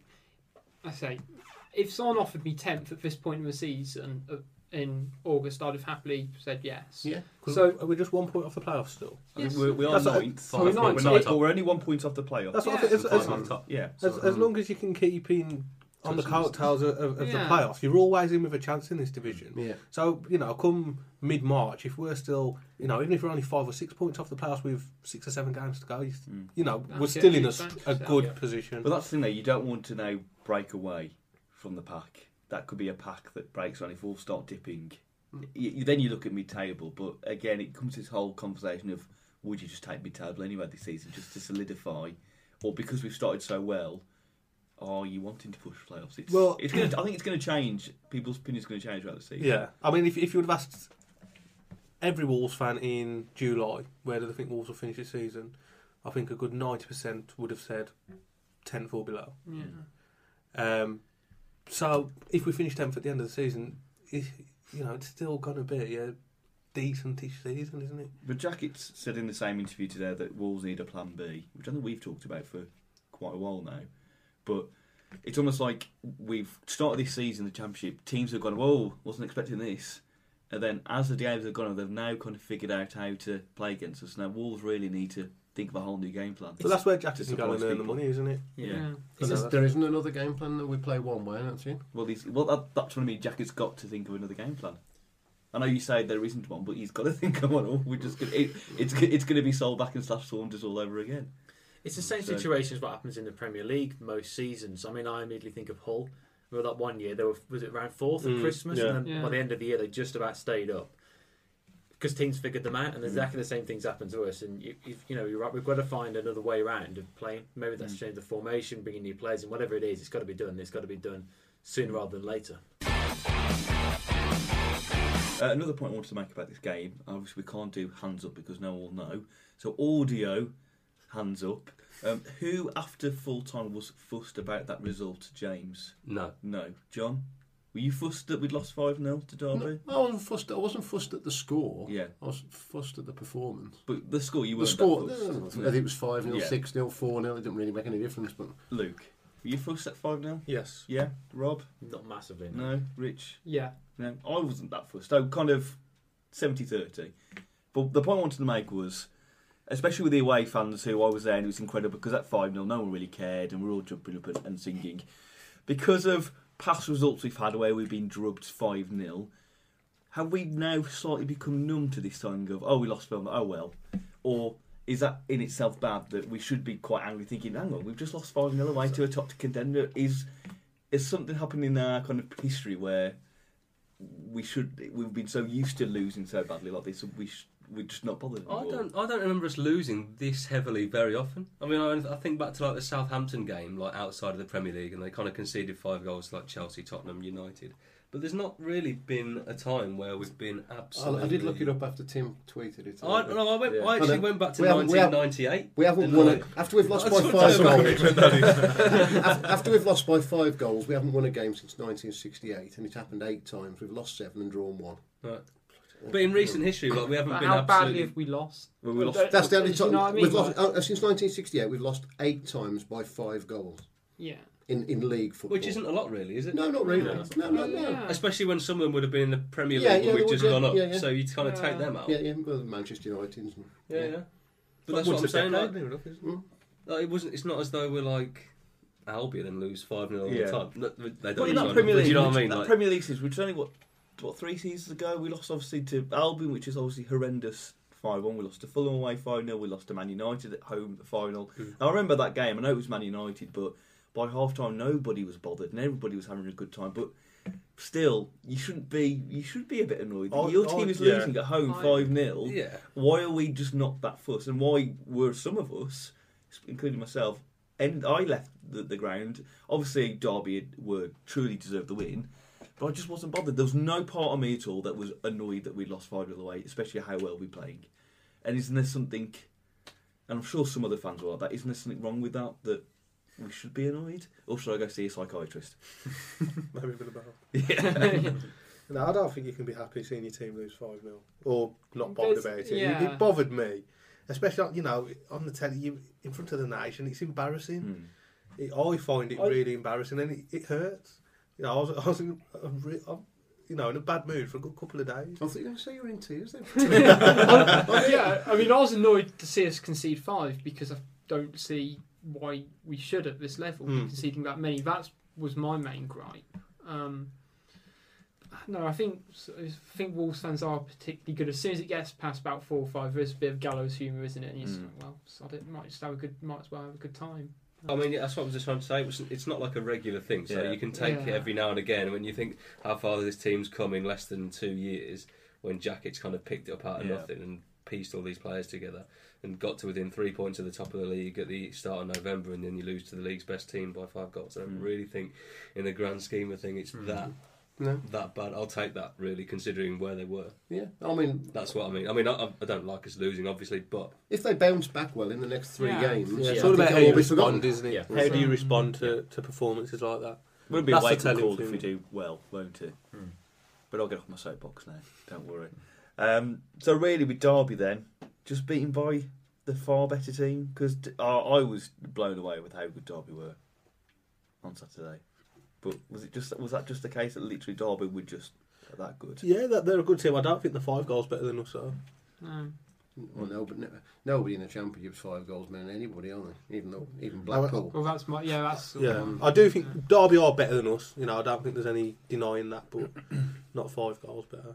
I say, if someone offered me tenth at this point in the season uh, in August, I'd have happily said yes. Yeah. So So- are we just one point off the playoffs still? I think Yes. we're, we are That's what- ninth. Oh, we're But ninth. We're, ninth, Yeah. but we're only one point off the playoff. That's what I think. As, Five as, top. yeah. as, as long as you can keep in on the coattails of, of, of Yeah. the playoffs, you're always in with a chance in this division. Yeah. So you know, come mid March, if we're still, you know, even if we're only five or six points off the playoffs with six or seven games to go, you, mm. you know, That's we're it, still in a, you a good yeah. position. But that's the thing, though. You don't want to now break away from the pack. That could be a pack that breaks on if Wolves start dipping. You, you- then you look at mid-table, but again, it comes to this whole conversation of would you just take mid-table anyway this season just to solidify, or because we've started so well, are you wanting to push playoffs? It's, Well- it's gonna, I think it's going to change. People's opinions going to change throughout the season. Yeah, I mean, if, if you would have asked every Wolves fan in July where do they think Wolves will finish this season, I think a good ninety percent would have said tenth or below. Yeah. Um, so if we finish tenth at the end of the season, you know, it's still going to be a decentish season, isn't it? But Jackett's said in the same interview today that Wolves need a plan B, which I think we've talked about for quite a while now. But it's almost like we've started this season, the Championship, teams have gone, whoa, wasn't expecting this. And then as the games have gone on, they've now kind of figured out how to play against us. Now Wolves really need to think of a whole new game plan. So that's where to Jackett's can go and surprise earn the money, isn't it? Yeah. Yeah. Is this- there isn't another game plan that we play one way. That's it. Well, these, well that, that's what I mean. Jack has got to think of another game plan. I know you say there isn't one, but he's got to think of one. Or we're just gonna, it, it's it's going to be Solbakken slash Saunders all over again. It's the same So- situation as what happens in the Premier League most seasons. I mean, I immediately think of Hull. Remember that one year they were was it around fourth at Mm, Christmas, yeah. and then Yeah. by the end of the year they just about stayed up because teams figured them out, and Mm. exactly the same things happen to us. And you, you, you know, you're right. We've got to find another way around of playing. Maybe that's Mm. change the formation, bringing new players, and whatever it is, it's got to be done. It's got to be done sooner rather than later. Uh, another point I wanted to make about this game, obviously we can't do hands up because no one will know. So audio, hands up. Um, who after full time was fussed about that result, James? No. No. Jon? Were you fussed that we'd lost 5 0 to Derby? No, I wasn't fussed. I wasn't fussed at the score. Yeah. I was fussed at the performance. But the score, you weren't score, that fussed. no, wasn't whether it? it was 5 0, 6 0, 4 0. it didn't really make any difference. But Luke, were you fussed at 5 0? Yes. Yeah. Rob? Not massively. No. No. Rich? Yeah. No, I wasn't that fussed. So kind of 70 30. But the point I wanted to make was, especially with the away fans who I was there and it was incredible because at 5 0 no one really cared and we're all jumping up and, and singing. Because of past results we've had where we've been drubbed 5 0, have we now slightly become numb to this song of, oh, we lost 5 oh well? Or is that in itself bad that we should be quite angry thinking, hang on, we've just lost 5 0 away to a top contender? Is, is something happening in our kind of history where we should we've been so used to losing so badly like this we sh- we're just not bothered I anymore. don't. I don't remember us losing this heavily very often. I mean, I, I think back to like the Southampton game, like outside of the Premier League, and they kind of conceded five goals to like Chelsea, Tottenham, United, But there's not really been a time where we've been absolutely. I did look it up after Tim tweeted it. I, no, I, went, Yeah. I actually And, went back to we haven't- we have- 1998. We haven't didn't won I? a, after we've lost by five goals. Craig that is. after, after we've lost by five goals, we haven't won a game since 1968, and it happened eight times. We've lost seven and drawn one. Right. But in recent history, like we haven't But been how badly absolutely. have we lost? Well, we lost- That's the only do you time know what I mean? we've lost uh, since 1968. We've lost eight times by five goals yeah. in, in league football. Which isn't a lot, really, is it? No, not really. No, No, no, no. no. Yeah. Especially when some of them would have been in the Premier League Yeah, when yeah, we've they just would, gone yeah, up. yeah, yeah. So you kind of Yeah. take them out. Yeah, yeah. Well, Manchester United. Isn't it? yeah. yeah. But that's what I'm saying. decade, Like, near enough, isn't it? like, it wasn't. It's not as though we're like Albion and lose five 0 all Yeah. the time. No, They don't But in lose that 5-0, Premier but League, do you know what I mean? That Like, Premier League season, which is only what, what three seasons ago, we lost obviously to Albion, which is obviously horrendous. Five one, we lost to Fulham away five 0 We lost to Man United at home the final. Hmm. Now I remember that game. I know it was Man United, but by half time nobody was bothered and everybody was having a good time. But still, you shouldn't be. You should be a bit annoyed. I- Your I- team is yeah. losing at home five 0 yeah. Why are we just not that fussed? And why were some of us, including myself, and I left the, the ground. Obviously, Derby had- were truly deserved the win, but I just wasn't bothered. There was no part of me at all that was annoyed that we lost five 0 away, especially how well we playing. And isn't there something? And I'm sure some other fans were like that. Isn't there something wrong with that? That we should be annoyed, or should I go see a psychiatrist? Maybe a bit about. Yeah. No, I don't think you can be happy seeing your team lose 5 0 or not bothered about it. yeah. It, it bothered me, especially, you know, on the telly, you in front of the nation. It's embarrassing. Hmm. It, I find it I- really embarrassing and it, it hurts. You know, I was, I was in, a re- I'm, you know, in a bad mood for a good couple of days. I thought you were going to say you were in tears then. yeah, I mean, I was annoyed to see us concede five because I don't see why we should at this level be Hmm. conceding that many. That was my main gripe. Um, no, I think I think Wolves fans are particularly good. As soon as it gets past about four or five, there's a bit of gallows humour, isn't it? And you just Mm. like, well, sod it, might just have a good, might as well have a good time. I mean, that's what I was just trying to say. It was, it's not like a regular thing, so Yeah. you can take it every now and again. When you think how far this team's come in less than two years, when Jackett's kind of picked it up out of Yeah. nothing and pieced all these players together and got to within three points of the top of the league at the start of November, and then you lose to the league's best team by five goals. I don't Mm. really think, in the grand scheme of things, it's that no. that bad. I'll take that really, considering where they were. Yeah. I mean, That's what I mean. I mean, I, I don't like us losing, obviously, but if they bounce back well in the next three Yeah. games, Yeah, I it's all about how they'll you all be forgotten. respond, isn't it? Yeah. How do you respond to, to performances like that? Will be a That's the wake call if we do well, won't it? Hmm. But I'll get off my soapbox now. Don't worry. Um, so really, with Derby, then just beaten by the far better team because I, I was blown away with how good Derby were on Saturday. But was it just was that just the case that literally Derby were just that good? Yeah, that, they're a good team. I don't think the five goals better than us, though. No. Well, no, but no, nobody in the championship's five goals better than anybody, are they? Even though, even Blackpool. Well, that's my yeah. That's Yeah, Um, I do think Derby are better than us. You know, I don't think there's any denying that, but not five goals better,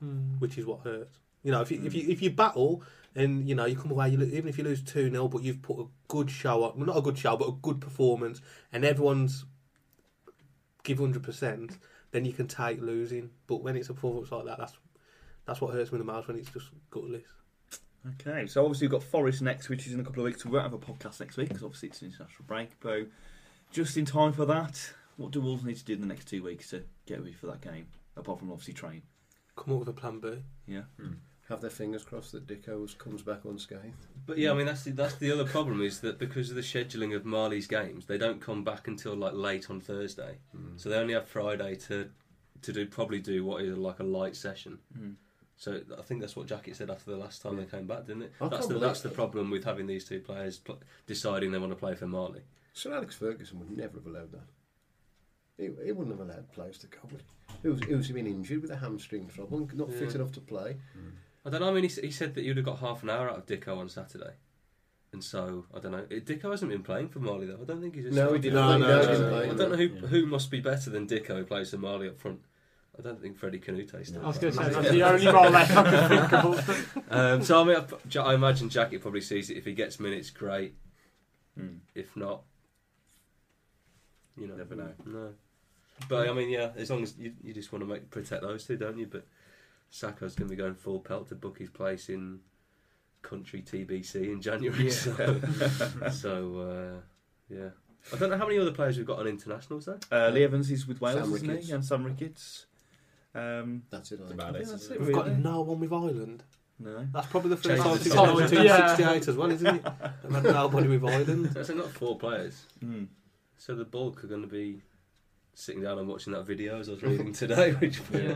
Hmm. which is what hurts. You know, if you if you if you battle and you know you come away, you even if you lose two 0 but you've put a good show up, well, not a good show, but a good performance, and everyone's give hundred percent, then you can take losing. But when it's a performance like that, that's that's what hurts me the most when it's just gutless. Okay, so obviously we've got Forest next, which is in a couple of weeks. We won't have a podcast next week because obviously it's an international break. But just in time for that, what do Wolves need to do in the next two weeks to get ready for that game? Apart from obviously train. Come up with a plan B. Yeah. Hmm. Have their fingers crossed that Dicko comes back unscathed. But yeah, I mean that's the, that's the other problem is that because of the scheduling of Mali's games, they don't come back until like late on Thursday, so they only have Friday to to do probably do what is like a light session. Mm. So I think that's what Jackett said after the last time they came back, didn't it? I That's the, believe that's the problem with having these two players pl- deciding they want to play for Marley. Sir Alex Ferguson would never have allowed that. He, he wouldn't have allowed players to go. Would he? Who's, who's been injured with a hamstring trouble, and not fit enough to play? I don't know. I mean, he, he said that you'd have got half an hour out of Dicko on Saturday, and so I don't know. It, Dicko hasn't been playing for Mali though. I don't think he's. No, he didn't No, play. no, No, no, he didn't no, play. I don't know who Yeah. who must be better than Dicko who plays for Mali up front. I don't think Freddie Kanouté still. I was going to say that's the only role left I can think of. um, so I mean, I, I imagine Jackett probably sees it. If he gets minutes, great. Mm. If not, you know, Never know. No, but I mean, yeah, as long as you, you just want to make protect those two, don't you? But Sako's going to be going full pelt to book his place in country TBC in January. Yeah. So, so uh, yeah, I don't know how many other players we've got on internationals though. Uh, Lee Evans is with Wales, Sam isn't Ricketts. he? And Sam Ricketts. Um, That's it. I think. about I it. that's it, We've got no one with Ireland. No. That's probably the first Change time the since time. 1968 as well, isn't it? And had nobody with Ireland. That's not four players. Mm. So the bulk are going to be sitting down and watching that video as I was reading today, which Yeah.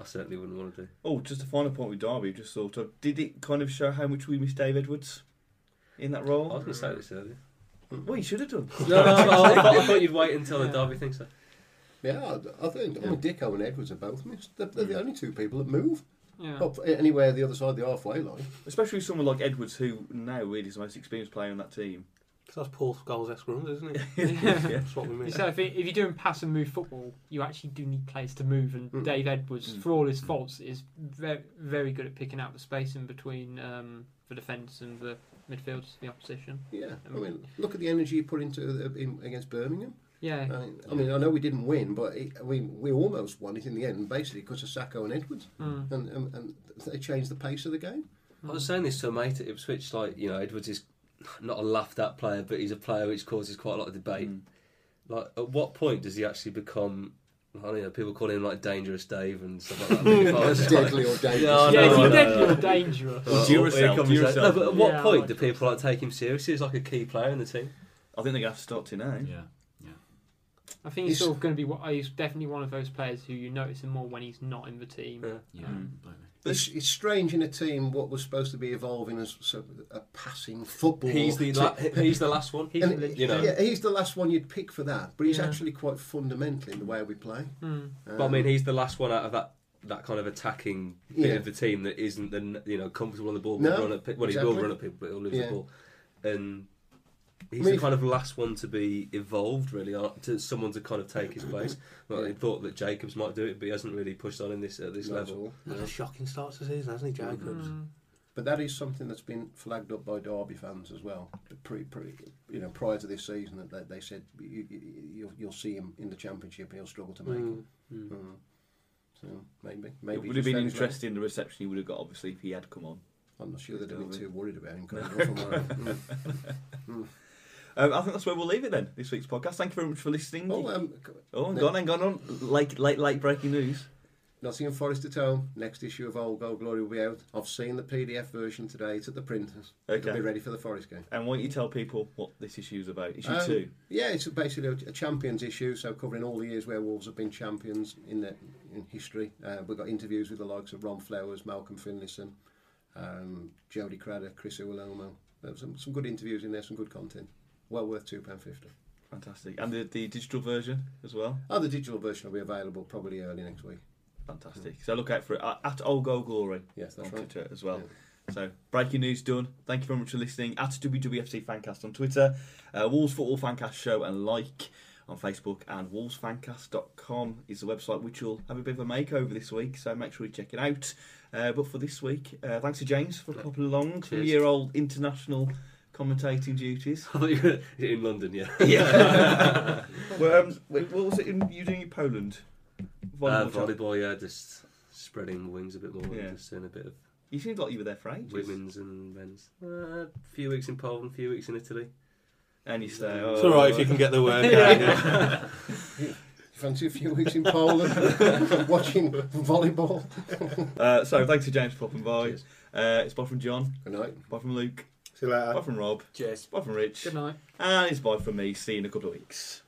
I certainly wouldn't want to do. Oh, just a final point with Derby. Just thought of. Did it kind of show how much we miss Dave Edwards in that role? I role? was going to say this earlier. Well, you should have done. No, no, I, I, thought, I thought you'd wait until the Yeah. Derby thing. So Yeah, I, I think I mean, Dicko and Edwards are both missed. They're, they're the only two people that move Yeah. up anywhere the other side of the halfway line. Especially someone like Edwards, who now really is the most experienced player on that team. Because that's Paul Scholes' ex runs, isn't it? Yeah. That's what we mean. So if, it, if you're doing pass and move football, you actually do need players to move. And Mm. Dave Edwards, Mm. for all his faults, is very, very good at picking out the space in between um, the defence and the midfielders, the opposition. Yeah, I mean, look at the energy he put into the, in, against Birmingham. Yeah, I mean, I mean, I know we didn't win, but it, I mean, we almost won it in the end, basically because of Sako and Edwards, Mm. and, and, and they changed the pace of the game. I was saying this to a mate at Ipswich, like you know, Edwards is not a laughed at player, but he's a player which causes quite a lot of debate. Mm. Like, at what point does he actually become? I don't know. People call him like Dangerous Dave and stuff like that. If I was Deadly or dangerous. Yeah, I yeah, know, is I he know, deadly or dangerous? Well, Duracell, here comes that- No, but at what Yeah, point like do people like take him seriously as like a key player in the team? I think they're going to have to start to now. Yeah. Yeah. I think he's He's- sort of going to be. what- He's definitely one of those players who you notice him more when he's not in the team. Yeah. Yeah. Mm. Completely. It's, it's strange in a team what was supposed to be evolving as sort of a passing football. He's the la- he's the last one. He's And, you know. yeah, he's the last one you'd pick for that, but he's Yeah. actually quite fundamental in the way we play. Mm. But I mean, he's the last one out of that that kind of attacking bit Yeah. of the team that isn't the you know comfortable on the ball. No, will run at, pe- well, he will run at people, but he'll lose Yeah. the ball. And he's I mean, the kind of last one to be evolved, really, uh, to someone to kind of take his place. Well, Yeah. he thought that Jacobs might do it, but he hasn't really pushed on in this at this Not level. all. That's a shocking start to the season, hasn't he, Jacobs? Mm. But that is something that's been flagged up by Derby fans as well. Pre, pre, you know, prior to this season, that they, they said you, you, you'll, you'll see him in the championship and he'll struggle to make it. Mm. Mm. Mm. So maybe, maybe it would have been found his interesting the reception he would have got, obviously, if he had come on. I'm not sure they'd have been too worried about him coming off. Am I right? Um, I think that's where we'll leave it then. This week's podcast. Thank you very much for listening. Oh, um, Oh, no. on, hang on, on. Late, late, late breaking news. Nottingham Forest at home. Next issue of Old Gold Glory will be out. I've seen the PDF version today. It's at the printers. It'll Okay. be ready for the Forest game. And why don't you tell people what this issue is about? Issue Um, two. Yeah, it's basically a, champions issue, so covering all the years where Wolves have been champions in the, in history. Uh, we've got interviews with the likes of Ron Flowers, Malcolm Finlayson, um, Jody Craddock, Chris Iwelumo. Some, some good interviews in there, some good content. Well worth two pound fifty. Fantastic. And the, the digital version as well. Oh, the digital version will be available probably early next week. Fantastic. So look out for it at Old Gold Glory Yes, that's on right. Twitter as well. Yeah. So breaking news done. Thank you very much for listening. At WWFC Fancast on Twitter, uh, Wolves Football Fancast Show and like on Facebook, and wolvesfancast.com is the website which will have a bit of a makeover this week. So make sure you check it out. Uh, but for this week, uh, thanks to James for popping along. Two year old international commentating duties. I thought you were in London, yeah. Yeah. well, um, wait, what was it in, you doing in Poland? Uh, Volleyball. volleyball, yeah, just spreading the wings a bit more, Yeah. and just doing a bit of You seemed like you were there for ages. women's and men's. Uh, a few weeks in Poland, a few weeks in Italy. And you stay. It's all right if you can get the word out. Fancy a few weeks in Poland watching volleyball. Uh, so thanks to James for popping by. Uh, it's bye from Jon. Good night. Bye from Luke. See you later. Bye from Rob. Cheers. Bye from Rich. Good night. And it's bye from me. See you in a couple of weeks.